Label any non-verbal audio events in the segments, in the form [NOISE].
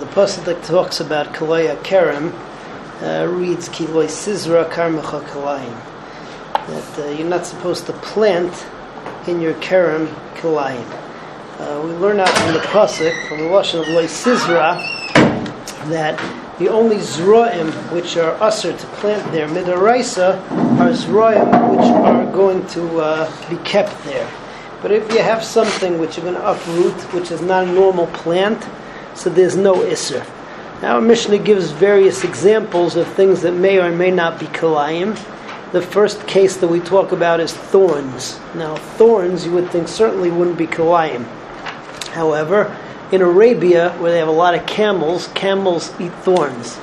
the pasuk that talks about Kalaya Kerem uh, reads Kiloi Sizra Karmecha Kalayim. That uh, you're not supposed to plant in your Kerem Kalayim. Uh, we learn out from the pasuk from the Lashon of Loi Sizra that the only Zroim which are usher to plant there, Midaraisa, are Zroim which are going to uh, be kept there. But if you have something which you're going to uproot, which is not a normal plant, so there's no Isser. Now, Mishnah gives various examples of things that may or may not be Kalayim. The first case that we talk about is thorns. Now, thorns you would think certainly wouldn't be Kalayim. However, in Arabia, where they have a lot of camels, camels eat thorns.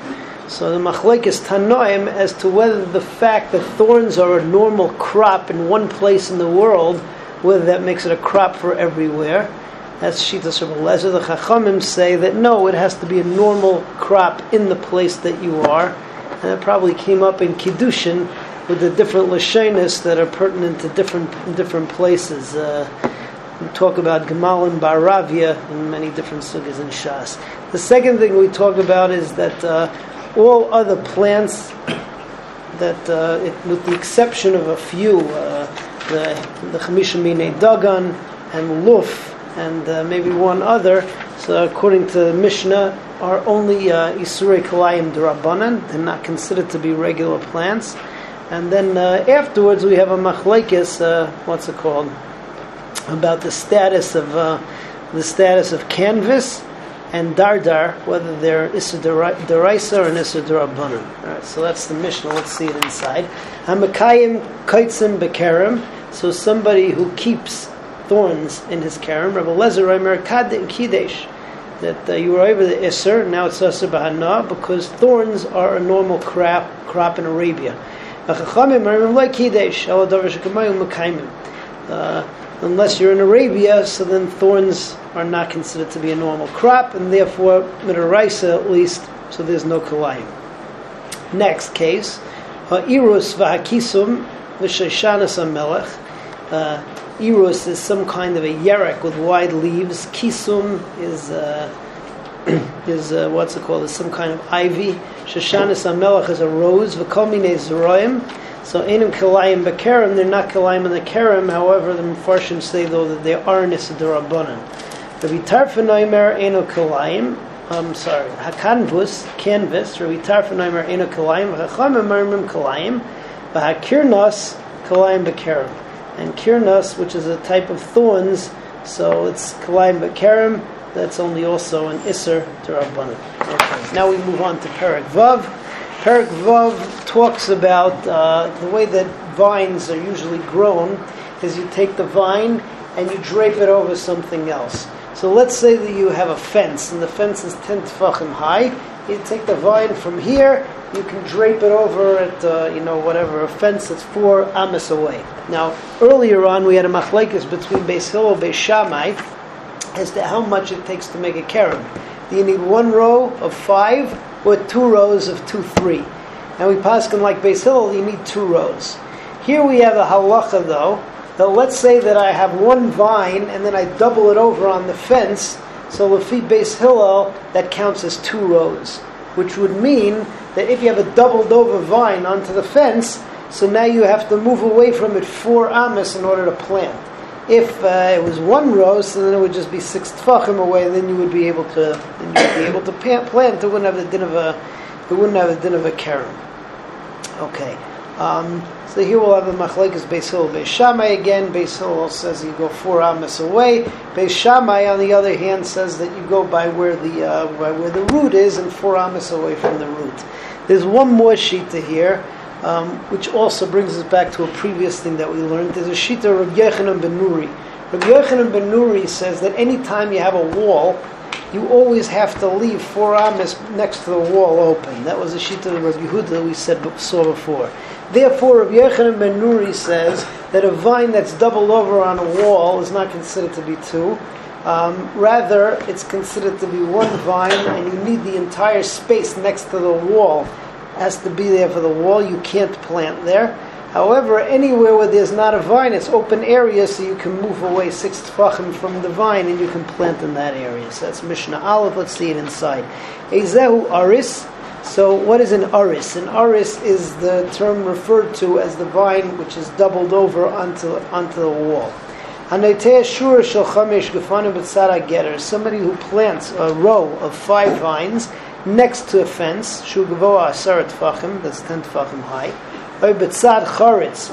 So the machlek is tanoim as to whether the fact that thorns are a normal crop in one place in the world, whether that makes it a crop for everywhere. That's Shitas Rabbi Lezer. The Chachamim say that no, it has to be a normal crop in the place that you are. And it probably came up in Kiddushin with the different lashenis that are pertinent to different different places. Uh, we talk about Gemal and Baravia in many different sugas and Shas. The second thing we talk about is that uh, all other plants, that uh, it, with the exception of a few, uh, the the Chamishimine Dagan and Luf, and uh, maybe one other. So according to the Mishnah, are only uh, Isurei Kalayim Durabanan. They're not considered to be regular plants. And then uh, afterwards we have a machlekes, uh, what's it called, about the status of uh, the status of canvas and dardar, whether they're Issa Deraisa or Issa Durabanan. All right, so that's the Mishnah. Let's see it inside. Hamakayim Kaitzim Bekerem. So somebody who keeps thorns in his karam. Rabbi Lezer Reimer Kadin Kidesh that uh, you were over the Isser, now it's Asr Bahana, because thorns are a normal crop, crop in Arabia. Uh, unless you're in Arabia, so then thorns are not considered to be a normal crop, and therefore, Midaraisa at least, so there's no Kalayim. Next case, Irus Vahakisum, V'Sheshanas Amelech. Irus is some kind of a yerek with wide leaves. Kisum is uh, [CLEARS THROAT] is uh, what's it called? Is some kind of ivy. Shoshanis Amelech is a rose. V'komine zeroim. So enim kalayim bekerem. They're not kalayim in the kerem. However, the Mepharshim say though that they are nisadurabanan. Rabbi Tarfanaimer eno kalayim. I'm sorry. Hakanvus canvas. Rabbi Tarfanaimer eno kalayim. V'chachamim mermim kalayim. V'hakirnos kalayim bekerem and kirnas, which is a type of thorns, so it's kalayim bakarim, that's only also an isser to Rabbanan. Okay, now we move on to Perak Vav. Perak Vav talks about uh, the way that vines are usually grown is you take the vine and you drape it over something else. So let's say that you have a fence and the fence is 10 tefachim high. You take the vine from here you can drape it over at, uh, you know, whatever, a fence that's four amas away. Now, earlier on, we had a machlekes between Beis Hillel and Beis Shammai as to how much it takes to make a keren. Do you need one row of five or two rows of two, three? And we pass them like Beis Hillel, you need two rows. Here we have a halacha, though, that let's say that I have one vine and then I double it over on the fence, so Lafi Beis Hillel, that counts as two rows, which would mean that if you have a doubled over vine onto the fence, so now you have to move away from it four amas in order to plant. If uh, it was one row, so then it would just be six tefachim away, and then you would be able to be able to plant. It wouldn't have the din of a it wouldn't have the din of a karen. Okay. Um, so here we'll have the machlekes Beis Hillel, Beis Shammai again. Beis Hillel says you go four amas away. Beis Shammai, on the other hand, says that you go by where the uh, by where the root is and four amas away from the root. There's one more shita here, um, which also brings us back to a previous thing that we learned. There's a shita of Yochanan ben Nuri. Rabbi Yochanan ben Nuri says that anytime you have a wall, you always have to leave four amas next to the wall open. That was a shita of Rabbi Yehuda that we said saw before. Therefore, Rabbi Yochanan ben Nuri says that a vine that's doubled over on a wall is not considered to be two. Um, rather, it's considered to be one vine, and you need the entire space next to the wall has to be there for the wall. You can't plant there. However, anywhere where there's not a vine, it's open area, so you can move away six tfachim from the vine and you can plant in that area. So that's Mishnah Aleph. Let's see it inside. Ezehu aris. So what is an aris? An aris is the term referred to as the vine which is doubled over onto onto the wall. Somebody who plants a row of five vines next to a fence, that's ten tfachim high,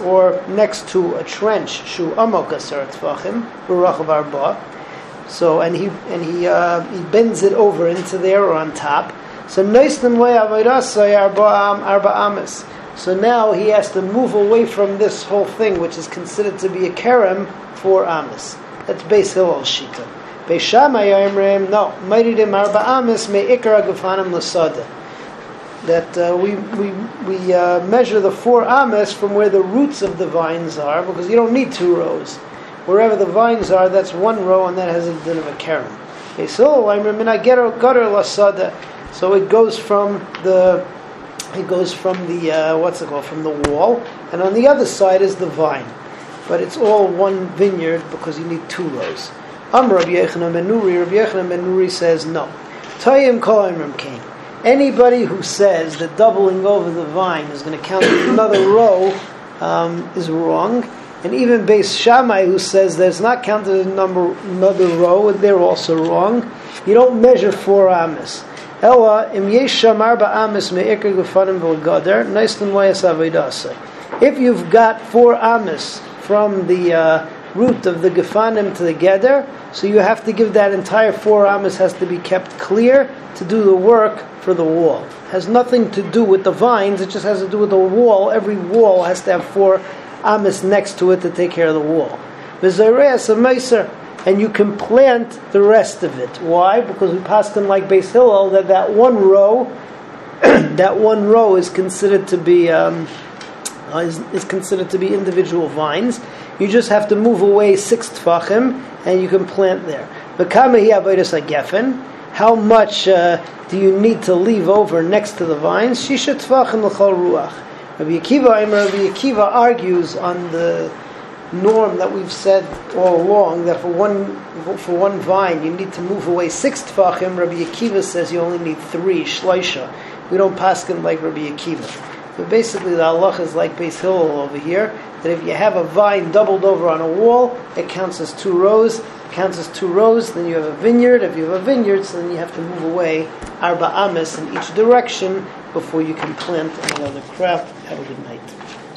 or next to a trench. So and he and he uh, he bends it over into there or on top. So. So now he has to move away from this whole thing, which is considered to be a kerem for amis. That's Beis Hillel shita. Beis Shammai Yomrim, no, Meridim Arba Lasada. That uh, we we we uh, measure the four amis from where the roots of the vines are, because you don't need two rows. Wherever the vines are, that's one row, and that has a din of a keren. Okay, so I'm gutter lasada. So it goes from the it goes from the uh, what's it called from the wall, and on the other side is the vine but it's all one vineyard because you need two rows. Am Rabbi Yochanan ben Nuri, Rabbi Yochanan ben Nuri says no. Tayim king. Anybody who says that doubling over the vine is going to count another [COUGHS] row um, is wrong. And even Beis Shammai, who says that it's not counted as number, another row, they're also wrong. You don't measure four amis. Ella im yesh shamar ba'amis gufanim If you've got four amis from the uh, root of the Gefanim to the Geder, so you have to give that entire four amas has to be kept clear to do the work for the wall. It has nothing to do with the vines, it just has to do with the wall. Every wall has to have four amas next to it to take care of the wall. And you can plant the rest of it. Why? Because we passed them like Beis Hillel that that one row, [CLEARS THROAT] that one row is considered to be um, uh, is, is, considered to be individual vines. You just have to move away six tfachim and you can plant there. How much uh, do you need to leave over next to the vines? Shisha tfachim l'chol ruach. Rabbi Akiva, Rabbi Akiva argues on the norm that we've said all along that for one for one vine you need to move away six tfachim. Rabbi Akiva says you only need three shloisha. We don't pass him like Rabbi Akiva. But basically, the halach is like Beis Hillel over here, that if you have a vine doubled over on a wall, it counts as two rows. It counts as two rows, then you have a vineyard. If you have a vineyard, so then you have to move away arba ames in each direction before you can plant any other crop. Have a good night.